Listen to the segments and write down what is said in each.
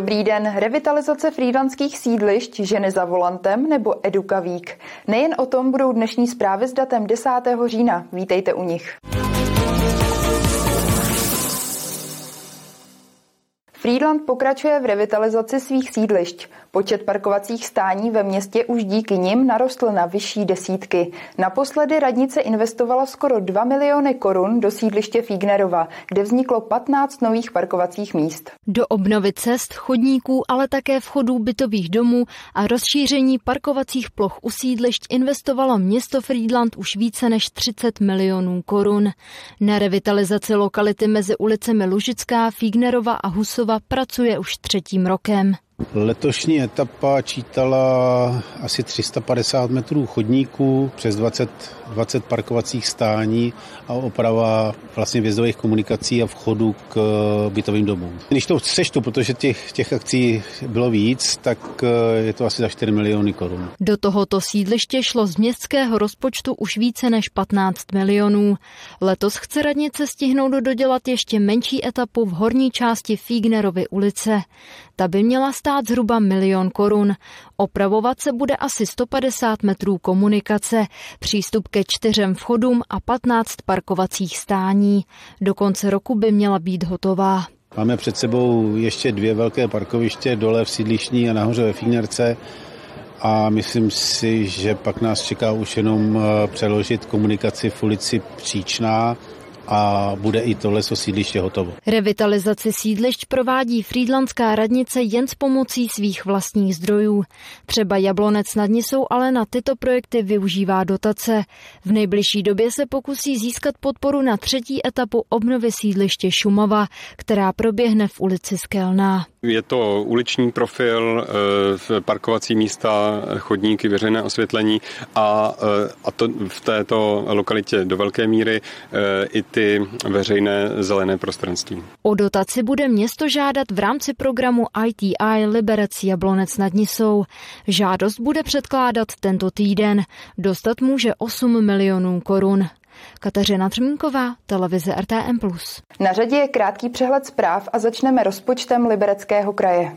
Dobrý den, revitalizace frýdlanských sídlišť, ženy za volantem nebo Edukavík. Nejen o tom budou dnešní zprávy s datem 10. října. Vítejte u nich. Friedland pokračuje v revitalizaci svých sídlišť. Počet parkovacích stání ve městě už díky nim narostl na vyšší desítky. Naposledy radnice investovala skoro 2 miliony korun do sídliště Fígnerova, kde vzniklo 15 nových parkovacích míst. Do obnovy cest, chodníků, ale také vchodů bytových domů a rozšíření parkovacích ploch u sídlišť investovalo město Friedland už více než 30 milionů korun. Na revitalizaci lokality mezi ulicemi Lužická, Fígnerova a Husova pracuje už třetím rokem. Letošní etapa čítala asi 350 metrů chodníků, přes 20, 20 parkovacích stání a oprava vlastně vjezdových komunikací a vchodu k bytovým domům. Když to seštu, protože těch, těch akcí bylo víc, tak eh, je to asi za 4 miliony korun. Do tohoto sídliště šlo z městského rozpočtu už více než 15 milionů. Letos chce radnice stihnout dodělat ještě menší etapu v horní části Fígnerovy ulice. Ta by měla stát zhruba milion korun. Opravovat se bude asi 150 metrů komunikace, přístup ke čtyřem vchodům a 15 parkovacích stání. Do konce roku by měla být hotová. Máme před sebou ještě dvě velké parkoviště dole v sídlišní a nahoře ve Fínerce a myslím si, že pak nás čeká už jenom eh, přeložit komunikaci v ulici Příčná a bude i tohle sídliště hotovo. Revitalizaci sídlišť provádí Frýdlandská radnice jen s pomocí svých vlastních zdrojů. Třeba Jablonec nad Nisou ale na tyto projekty využívá dotace. V nejbližší době se pokusí získat podporu na třetí etapu obnovy sídliště Šumava, která proběhne v ulici Skelná. Je to uliční profil, eh, parkovací místa, chodníky, veřejné osvětlení a, eh, a to v této lokalitě do velké míry eh, i ty veřejné zelené prostranství. O dotaci bude město žádat v rámci programu ITI Liberec Jablonec nad Nisou. Žádost bude předkládat tento týden. Dostat může 8 milionů korun. Kateřina Třmínková, televize RTM+. Na řadě je krátký přehled zpráv a začneme rozpočtem Libereckého kraje.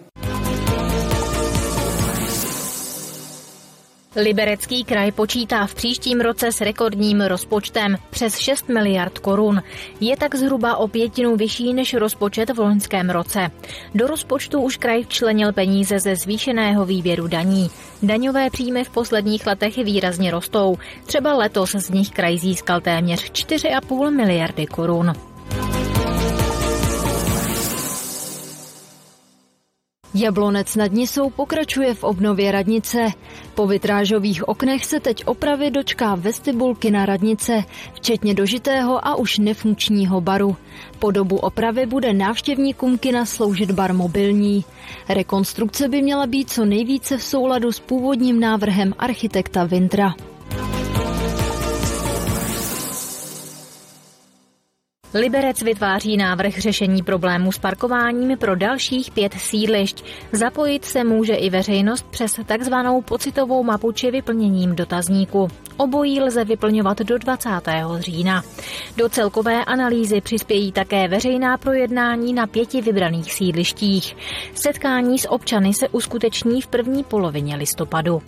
Liberecký kraj počítá v příštím roce s rekordním rozpočtem přes 6 miliard korun. Je tak zhruba o pětinu vyšší než rozpočet v loňském roce. Do rozpočtu už kraj včlenil peníze ze zvýšeného výběru daní. Daňové příjmy v posledních letech výrazně rostou. Třeba letos z nich kraj získal téměř 4,5 miliardy korun. Jablonec nad Nisou pokračuje v obnově radnice. Po vitrážových oknech se teď opravy dočká vestibulky na radnice, včetně dožitého a už nefunkčního baru. Po dobu opravy bude návštěvníkům kina sloužit bar mobilní. Rekonstrukce by měla být co nejvíce v souladu s původním návrhem architekta Vintra. Liberec vytváří návrh řešení problémů s parkováním pro dalších pět sídlišť. Zapojit se může i veřejnost přes takzvanou pocitovou mapu či vyplněním dotazníku. Obojí lze vyplňovat do 20. října. Do celkové analýzy přispějí také veřejná projednání na pěti vybraných sídlištích. Setkání s občany se uskuteční v první polovině listopadu.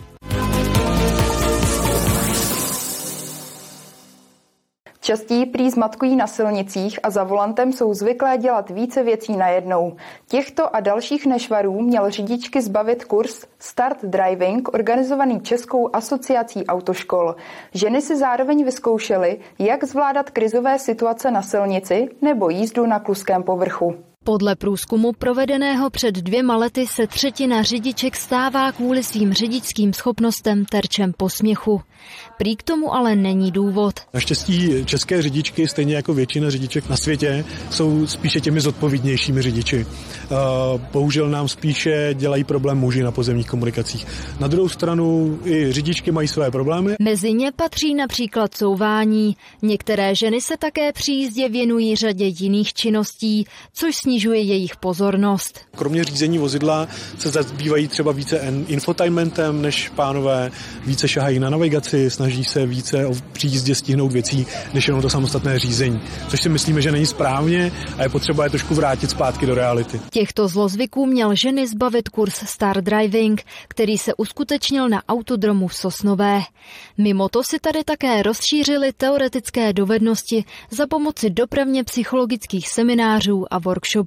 Častěji prý zmatkují na silnicích a za volantem jsou zvyklé dělat více věcí najednou. Těchto a dalších nešvarů měl řidičky zbavit kurz Start Driving, organizovaný Českou asociací autoškol. Ženy si zároveň vyzkoušely, jak zvládat krizové situace na silnici nebo jízdu na kluském povrchu. Podle průzkumu provedeného před dvěma lety se třetina řidiček stává kvůli svým řidičským schopnostem terčem posměchu. Prý k tomu ale není důvod. Naštěstí české řidičky, stejně jako většina řidiček na světě, jsou spíše těmi zodpovědnějšími řidiči. Bohužel nám spíše dělají problém muži na pozemních komunikacích. Na druhou stranu i řidičky mají své problémy. Mezi ně patří například couvání. Některé ženy se také při jízdě věnují řadě jiných činností, což s snižuje jejich pozornost. Kromě řízení vozidla se zabývají třeba více infotainmentem než pánové, více šahají na navigaci, snaží se více o příjízdě stihnout věcí, než jenom to samostatné řízení. Což si myslíme, že není správně a je potřeba je trošku vrátit zpátky do reality. Těchto zlozvyků měl ženy zbavit kurz Star Driving, který se uskutečnil na autodromu v Sosnové. Mimo to si tady také rozšířili teoretické dovednosti za pomoci dopravně psychologických seminářů a workshopů.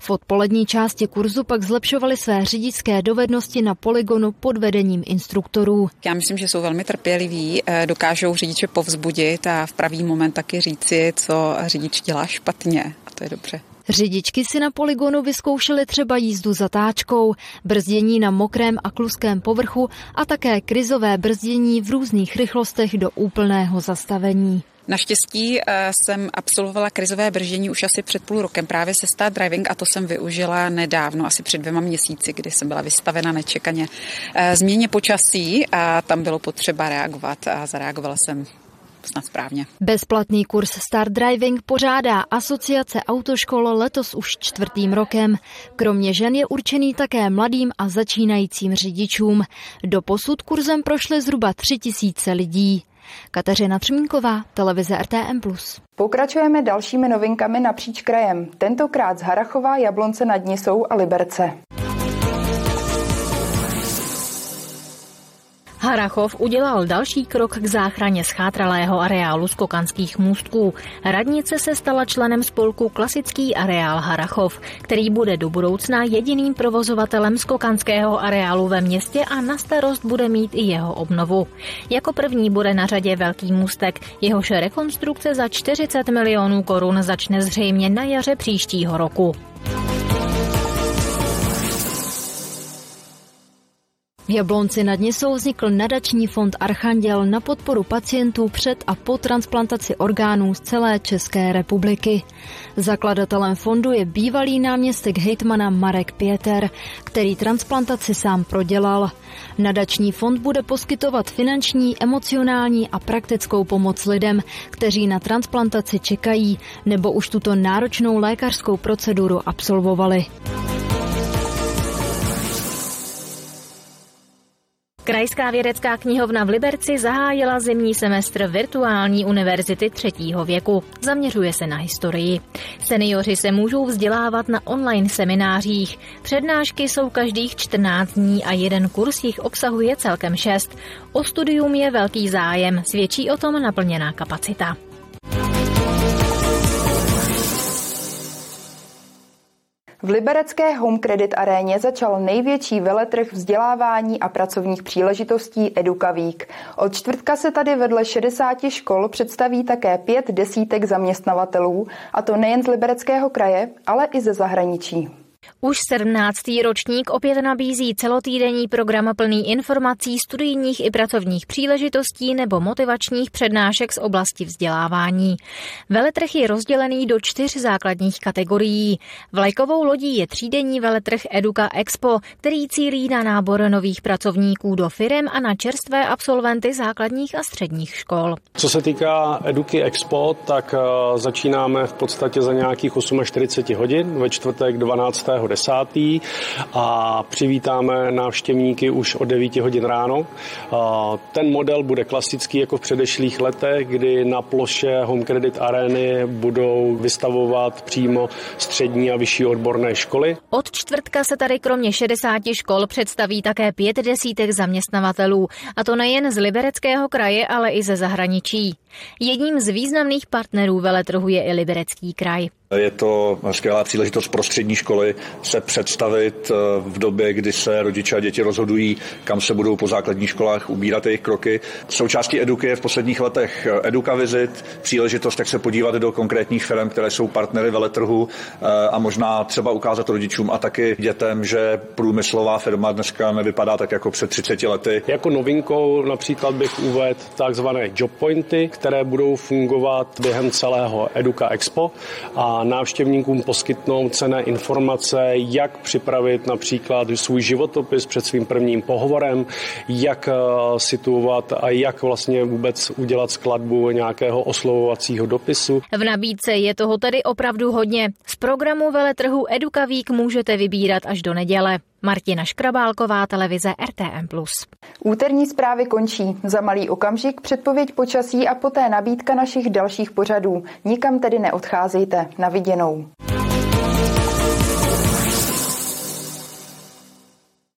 V odpolední části kurzu pak zlepšovali své řidičské dovednosti na poligonu pod vedením instruktorů. Já myslím, že jsou velmi trpěliví, eh, dokážou řidiče povzbudit a v pravý moment taky říci, co řidič dělá špatně. A to je dobře. Řidičky si na poligonu vyzkoušely třeba jízdu zatáčkou, brzdění na mokrém a kluském povrchu a také krizové brzdění v různých rychlostech do úplného zastavení. Naštěstí eh, jsem absolvovala krizové brždění už asi před půl rokem právě se Start Driving a to jsem využila nedávno, asi před dvěma měsíci, kdy jsem byla vystavena nečekaně eh, změně počasí a tam bylo potřeba reagovat a zareagovala jsem snad správně. Bezplatný kurz Start Driving pořádá Asociace autoškol letos už čtvrtým rokem. Kromě žen je určený také mladým a začínajícím řidičům. Do posud kurzem prošly zhruba tři tisíce lidí. Kateřina Třmínková, televize RTM+. Pokračujeme dalšími novinkami napříč krajem, tentokrát z Harachova, Jablonce nad Nisou a Liberce. Harachov udělal další krok k záchraně schátralého areálu skokanských můstků. Radnice se stala členem spolku Klasický areál Harachov, který bude do budoucna jediným provozovatelem skokanského areálu ve městě a na starost bude mít i jeho obnovu. Jako první bude na řadě velký můstek, jehož rekonstrukce za 40 milionů korun začne zřejmě na jaře příštího roku. Jablonci nad Nisou vznikl nadační fond Archanděl na podporu pacientů před a po transplantaci orgánů z celé České republiky. Zakladatelem fondu je bývalý náměstek hejtmana Marek Pěter, který transplantaci sám prodělal. Nadační fond bude poskytovat finanční, emocionální a praktickou pomoc lidem, kteří na transplantaci čekají nebo už tuto náročnou lékařskou proceduru absolvovali. Krajská vědecká knihovna v Liberci zahájila zimní semestr virtuální univerzity třetího věku. Zaměřuje se na historii. Seniori se můžou vzdělávat na online seminářích. Přednášky jsou každých 14 dní a jeden kurz jich obsahuje celkem 6. O studium je velký zájem, svědčí o tom naplněná kapacita. V liberecké Home Credit aréně začal největší veletrh vzdělávání a pracovních příležitostí Edukavík. Od čtvrtka se tady vedle 60 škol představí také pět desítek zaměstnavatelů, a to nejen z libereckého kraje, ale i ze zahraničí. Už 17. ročník opět nabízí celotýdenní program plný informací, studijních i pracovních příležitostí nebo motivačních přednášek z oblasti vzdělávání. Veletrh je rozdělený do čtyř základních kategorií. Vlajkovou lodí je třídenní veletrh Eduka Expo, který cílí na nábor nových pracovníků do firem a na čerstvé absolventy základních a středních škol. Co se týká Eduky Expo, tak eh, začínáme v podstatě za nějakých 48 hodin ve čtvrtek 12. 10. a přivítáme návštěvníky už od 9 hodin ráno. Ten model bude klasický jako v předešlých letech, kdy na ploše Home Credit Areny budou vystavovat přímo střední a vyšší odborné školy. Od čtvrtka se tady kromě 60 škol představí také pět desítek zaměstnavatelů, a to nejen z Libereckého kraje, ale i ze zahraničí. Jedním z významných partnerů veletrhu je i Liberecký kraj. Je to skvělá příležitost pro střední školy se představit eh, v době, kdy se rodiče a děti rozhodují, kam se budou po základních školách ubírat jejich kroky. Součástí Eduky je v posledních letech eh, Eduka Visit, příležitost, jak se podívat do konkrétních firm, které jsou partnery veletrhu eh, a možná třeba ukázat rodičům a taky dětem, že průmyslová firma dneska nevypadá tak jako před 30 lety. Jako novinkou například bych uvedl takzvané job pointy, které které budou fungovat během celého Educa Expo a návštěvníkům poskytnou cené informace, jak připravit například svůj životopis před svým prvním pohovorem, jak situovat a jak vlastně vůbec udělat skladbu nějakého oslovovacího dopisu. V nabídce je toho tedy opravdu hodně. Z programu veletrhu Eduka Week můžete vybírat až do neděle. Martina Škrabálková, televize RTM+. Úterní zprávy končí. Za malý okamžik předpověď počasí a poté nabídka našich dalších pořadů. Nikam tedy neodcházejte. Na viděnou.